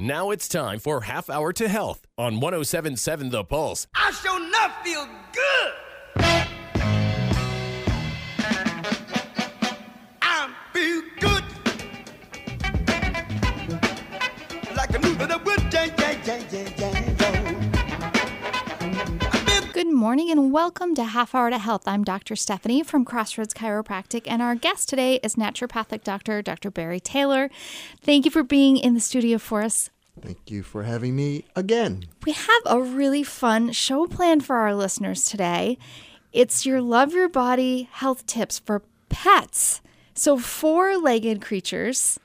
Now it's time for Half Hour to Health on 1077 The Pulse. I shall not feel good. Morning and welcome to Half Hour to Health. I'm Dr. Stephanie from Crossroads Chiropractic, and our guest today is naturopathic doctor Dr. Barry Taylor. Thank you for being in the studio for us. Thank you for having me again. We have a really fun show planned for our listeners today. It's your Love Your Body health tips for pets. So, four legged creatures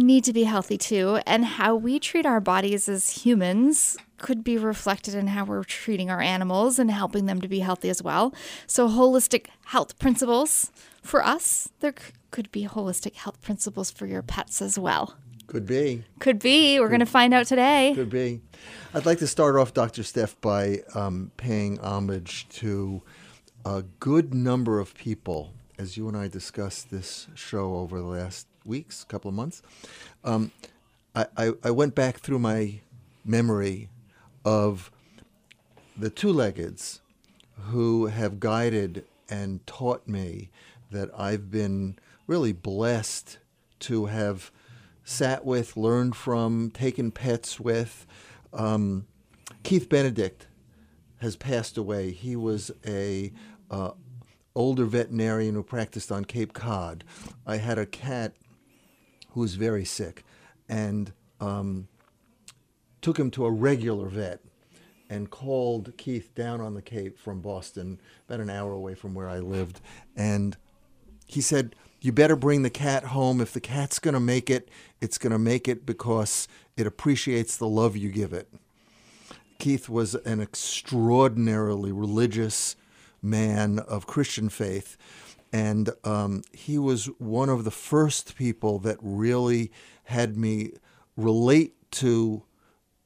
need to be healthy too, and how we treat our bodies as humans could be reflected in how we're treating our animals and helping them to be healthy as well. So, holistic health principles for us, there c- could be holistic health principles for your pets as well. Could be. Could be. We're going to find out today. Could be. I'd like to start off, Dr. Steph, by um, paying homage to a good number of people, as you and I discussed this show over the last weeks, couple of months. Um, I, I, I went back through my memory of the two leggeds who have guided and taught me that I've been really blessed to have sat with, learned from, taken pets with. Um, Keith Benedict has passed away. He was a uh, older veterinarian who practiced on Cape Cod. I had a cat who was very sick, and um, took him to a regular vet and called Keith down on the Cape from Boston, about an hour away from where I lived. And he said, You better bring the cat home. If the cat's going to make it, it's going to make it because it appreciates the love you give it. Keith was an extraordinarily religious man of Christian faith. And um, he was one of the first people that really had me relate to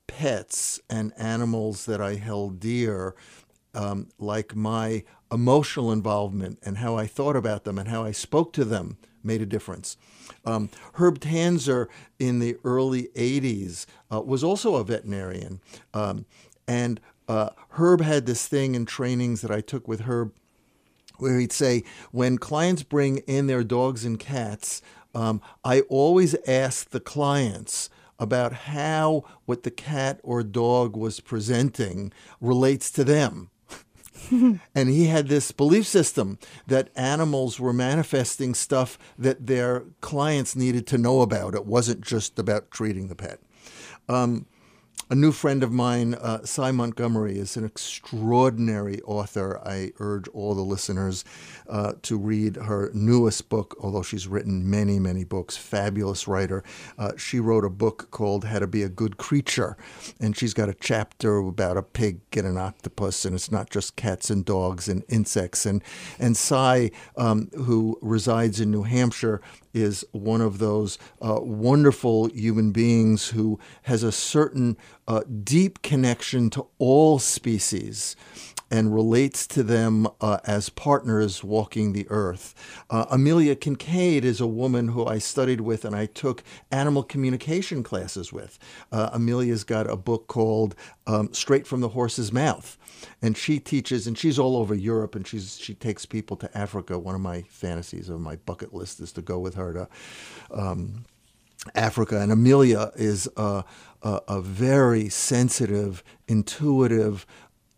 pets and animals that I held dear, um, like my emotional involvement and how I thought about them and how I spoke to them made a difference. Um, Herb Tanzer in the early 80s uh, was also a veterinarian. Um, and uh, Herb had this thing in trainings that I took with Herb where he'd say, when clients bring in their dogs and cats, um, I always ask the clients about how what the cat or dog was presenting relates to them. and he had this belief system that animals were manifesting stuff that their clients needed to know about. It wasn't just about treating the pet. Um, a new friend of mine, uh, Sy Montgomery, is an extraordinary author. I urge all the listeners uh, to read her newest book, although she's written many, many books. Fabulous writer. Uh, she wrote a book called How to Be a Good Creature, and she's got a chapter about a pig and an octopus, and it's not just cats and dogs and insects. And and Sy, um, who resides in New Hampshire, is one of those uh, wonderful human beings who has a certain uh, deep connection to all species and relates to them uh, as partners walking the earth. Uh, Amelia Kinkade is a woman who I studied with and I took animal communication classes with. Uh, Amelia's got a book called um, Straight from the Horse's Mouth. And she teaches, and she's all over Europe, and she's she takes people to Africa. One of my fantasies of my bucket list is to go with her to um, Africa. And Amelia is a, a, a very sensitive, intuitive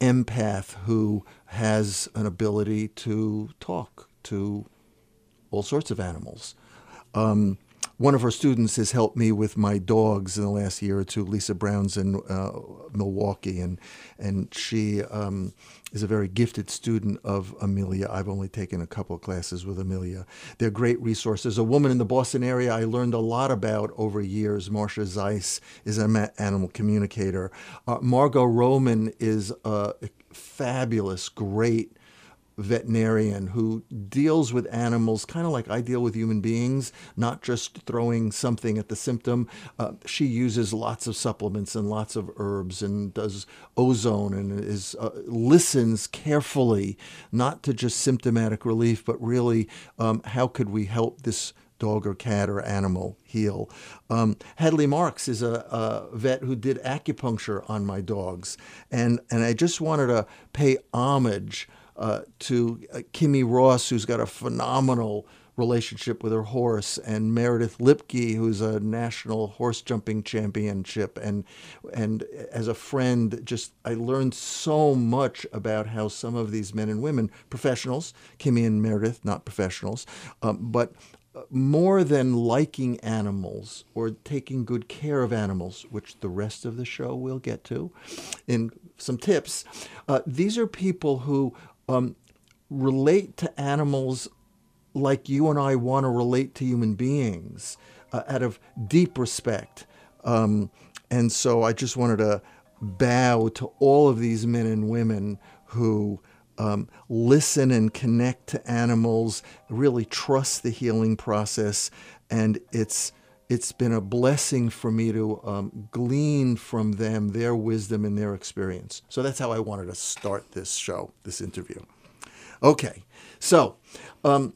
empath who has an ability to talk to all sorts of animals. Um, one of her students has helped me with my dogs in the last year or two. Lisa Brown's in uh, Milwaukee, and and she um, is a very gifted student of Amelia. I've only taken a couple of classes with Amelia. They're great resources. A woman in the Boston area I learned a lot about over years. Marcia Zeiss is an animal communicator. Uh, Margo Roman is a fabulous, great veterinarian who deals with animals kind of like I deal with human beings, not just throwing something at the symptom. Uh, she uses lots of supplements and lots of herbs and does ozone and is uh, listens carefully, not to just symptomatic relief, but really um, how could we help this dog or cat or animal heal. Um, Hadley Marks is a, a, vet who did acupuncture on my dogs, and and I just wanted to pay homage uh, to uh, Kimmy Ross, who's got a phenomenal relationship with her horse, and Meredith Lipke, who's a national horse jumping championship, and and as a friend, just I learned so much about how some of these men and women, professionals, Kimmy and Meredith, not professionals, um, but more than liking animals or taking good care of animals, which the rest of the show we'll get to in some tips, uh, these are people who um, relate to animals like you and I want to relate to human beings uh, out of deep respect. Um, and so I just wanted to bow to all of these men and women who um, listen and connect to animals, really trust the healing process, and it's it's been a blessing for me to um, glean from them their wisdom and their experience. So that's how I wanted to start this show, this interview. Okay, so um,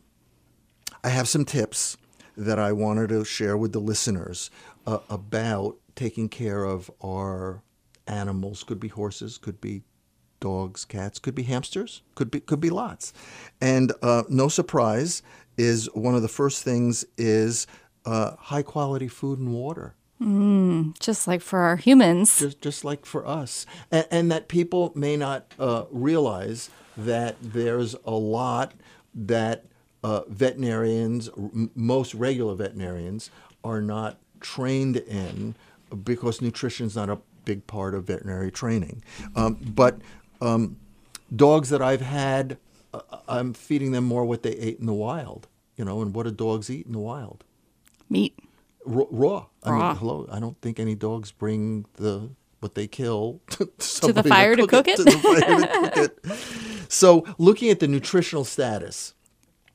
I have some tips that I wanted to share with the listeners uh, about taking care of our animals. Could be horses, could be dogs, cats, could be hamsters, could be could be lots. And uh, no surprise is one of the first things is uh, high quality food and water. Mm, just like for our humans. Just, just like for us. And, and that people may not uh, realize that there's a lot that uh, veterinarians, m- most regular veterinarians, are not trained in because nutrition is not a big part of veterinary training. Um, but um, dogs that I've had, uh, I'm feeding them more what they ate in the wild, you know, and what do dogs eat in the wild? Meat. R- raw. I Raw. mean, hello. I don't think any dogs bring the what they kill to, the fire to cook it? To the fire to cook it. So, looking at the nutritional status,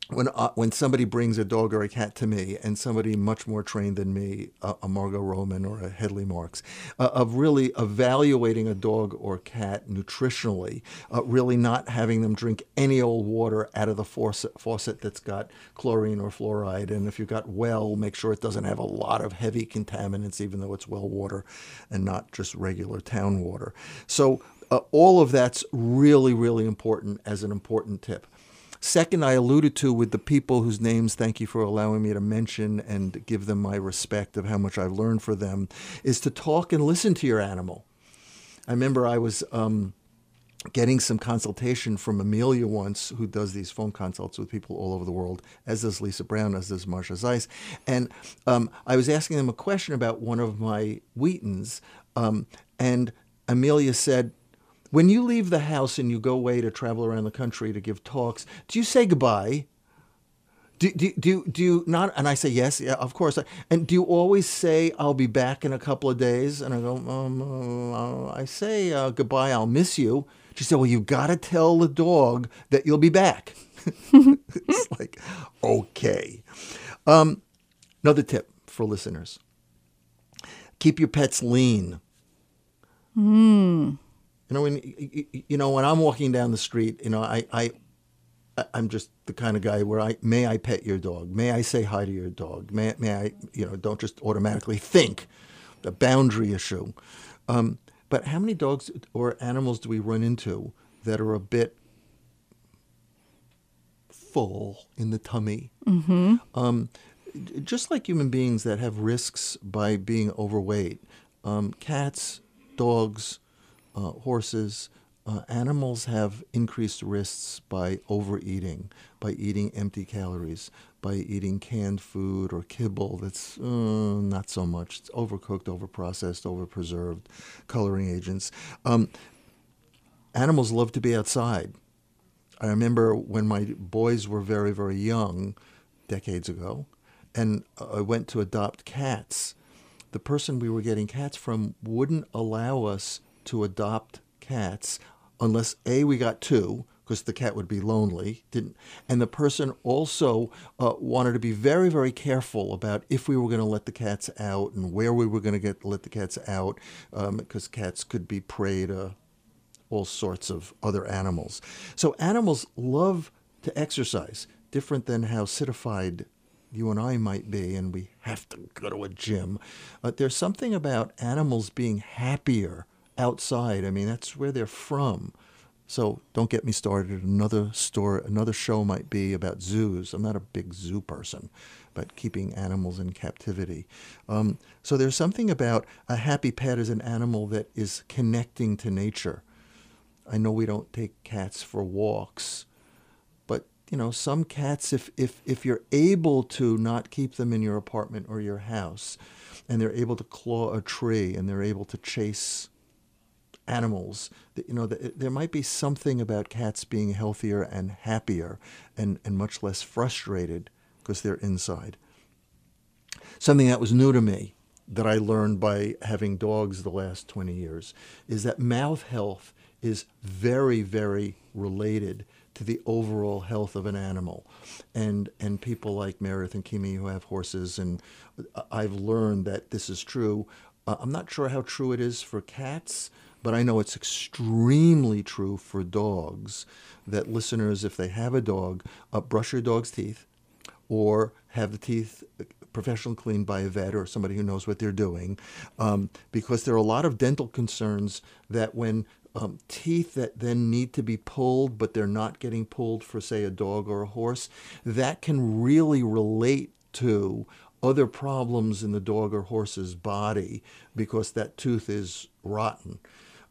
when uh, when somebody brings a dog or a cat to me, and somebody much more trained than me, uh, a Margo Roman or a Headley Marks, uh, of really evaluating a dog or cat nutritionally, uh, really not having them drink any old water out of the faucet, faucet that's got chlorine or fluoride, and if you've got well, make sure it doesn't have a lot of heavy contaminants, even though it's well water and not just regular town water. So. Uh, all of that's really, really important as an important tip. Second, I alluded to with the people whose names, thank you for allowing me to mention and give them my respect of how much I've learned for them, is to talk and listen to your animal. I remember I was um, getting some consultation from Amelia once, who does these phone consults with people all over the world, as does Lisa Brown, as does Marsha Zeiss. And um, I was asking them a question about one of my Wheatens, um, and Amelia said, when you leave the house and you go away to travel around the country to give talks, do you say goodbye? Do, do, do, do you not? And I say, yes, yeah, of course. And do you always say, I'll be back in a couple of days? And I go, um, uh, I say uh, goodbye, I'll miss you. She said, well, you've got to tell the dog that you'll be back. it's like, okay. Um, another tip for listeners keep your pets lean. Mm. You know, when you know when I'm walking down the street, you know, I, I I'm just the kind of guy where I may I pet your dog, may I say hi to your dog, may may I you know don't just automatically think the boundary issue. Um, but how many dogs or animals do we run into that are a bit full in the tummy? Mm-hmm. Um, just like human beings that have risks by being overweight, um, cats, dogs uh, horses, uh, animals have increased risks by overeating, by eating empty calories, by eating canned food or kibble that's uh, not so much. It's overcooked, overprocessed, overpreserved, coloring agents. Um, animals love to be outside. I remember when my boys were very, very young, decades ago, and I went to adopt cats. The person we were getting cats from wouldn't allow us to adopt cats unless a we got two because the cat would be lonely didn't and the person also uh, wanted to be very very careful about if we were going to let the cats out and where we were going to get let the cats out because um, cats could be prey to all sorts of other animals so animals love to exercise different than how citified you and I might be, and we have to go to a gym. But there's something about animals being happier outside. I mean, that's where they're from. So don't get me started. Another story, another show might be about zoos. I'm not a big zoo person, but keeping animals in captivity. Um, so there's something about a happy pet as an animal that is connecting to nature. I know we don't take cats for walks, but you know some cats, if if if you're able to not keep them in your apartment or your house, and they're able to claw a tree and they're able to chase animals. You know, there might be something about cats being healthier and happier and, and much less frustrated because they're inside. Something that was new to me that I learned by having dogs the last 20 years is that mouth health is very, very related to the overall health of an animal. And and people like Meredith and Kimmy who have horses, and I've learned that this is true. Uh, I'm not sure how true it is for cats, but I know it's extremely true for dogs that listeners, if they have a dog, uh, brush your dog's teeth or have the teeth professionally cleaned by a vet or somebody who knows what they're doing. Um, because there are a lot of dental concerns that when um, teeth that then need to be pulled, but they're not getting pulled for, say, a dog or a horse, that can really relate to other problems in the dog or horse's body because that tooth is rotten.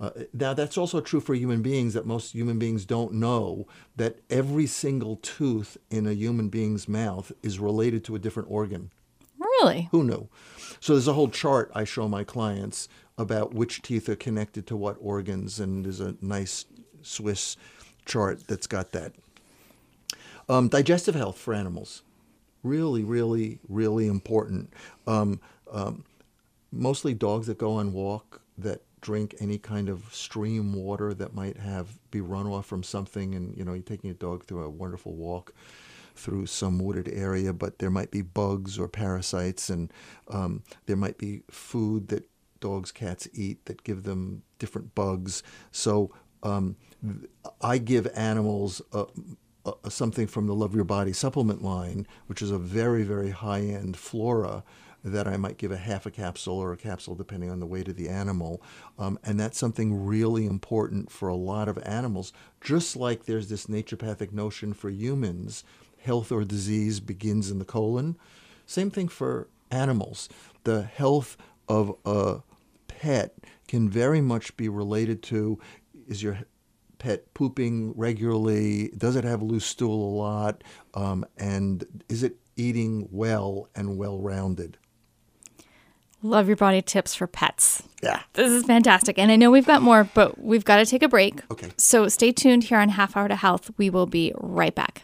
Uh, now, that's also true for human beings that most human beings don't know that every single tooth in a human being's mouth is related to a different organ. Really? Who knew? So there's a whole chart I show my clients about which teeth are connected to what organs, and there's a nice Swiss chart that's got that. Um, digestive health for animals. Really, really, really important. Um, um, mostly dogs that go on walk that drink any kind of stream water that might have be runoff from something and you know you're taking a dog through a wonderful walk through some wooded area but there might be bugs or parasites and um, there might be food that dogs cats eat that give them different bugs. So um, i give animals uh, uh, something from the love your body supplement line which is a very very high end flora that I might give a half a capsule or a capsule depending on the weight of the animal. Um, and that's something really important for a lot of animals. Just like there's this naturopathic notion for humans, health or disease begins in the colon. Same thing for animals. The health of a pet can very much be related to is your pet pooping regularly? Does it have loose stool a lot? Um, and is it eating well and well rounded? Love your body tips for pets. Yeah. This is fantastic. And I know we've got more, but we've got to take a break. Okay. So stay tuned here on Half Hour to Health. We will be right back.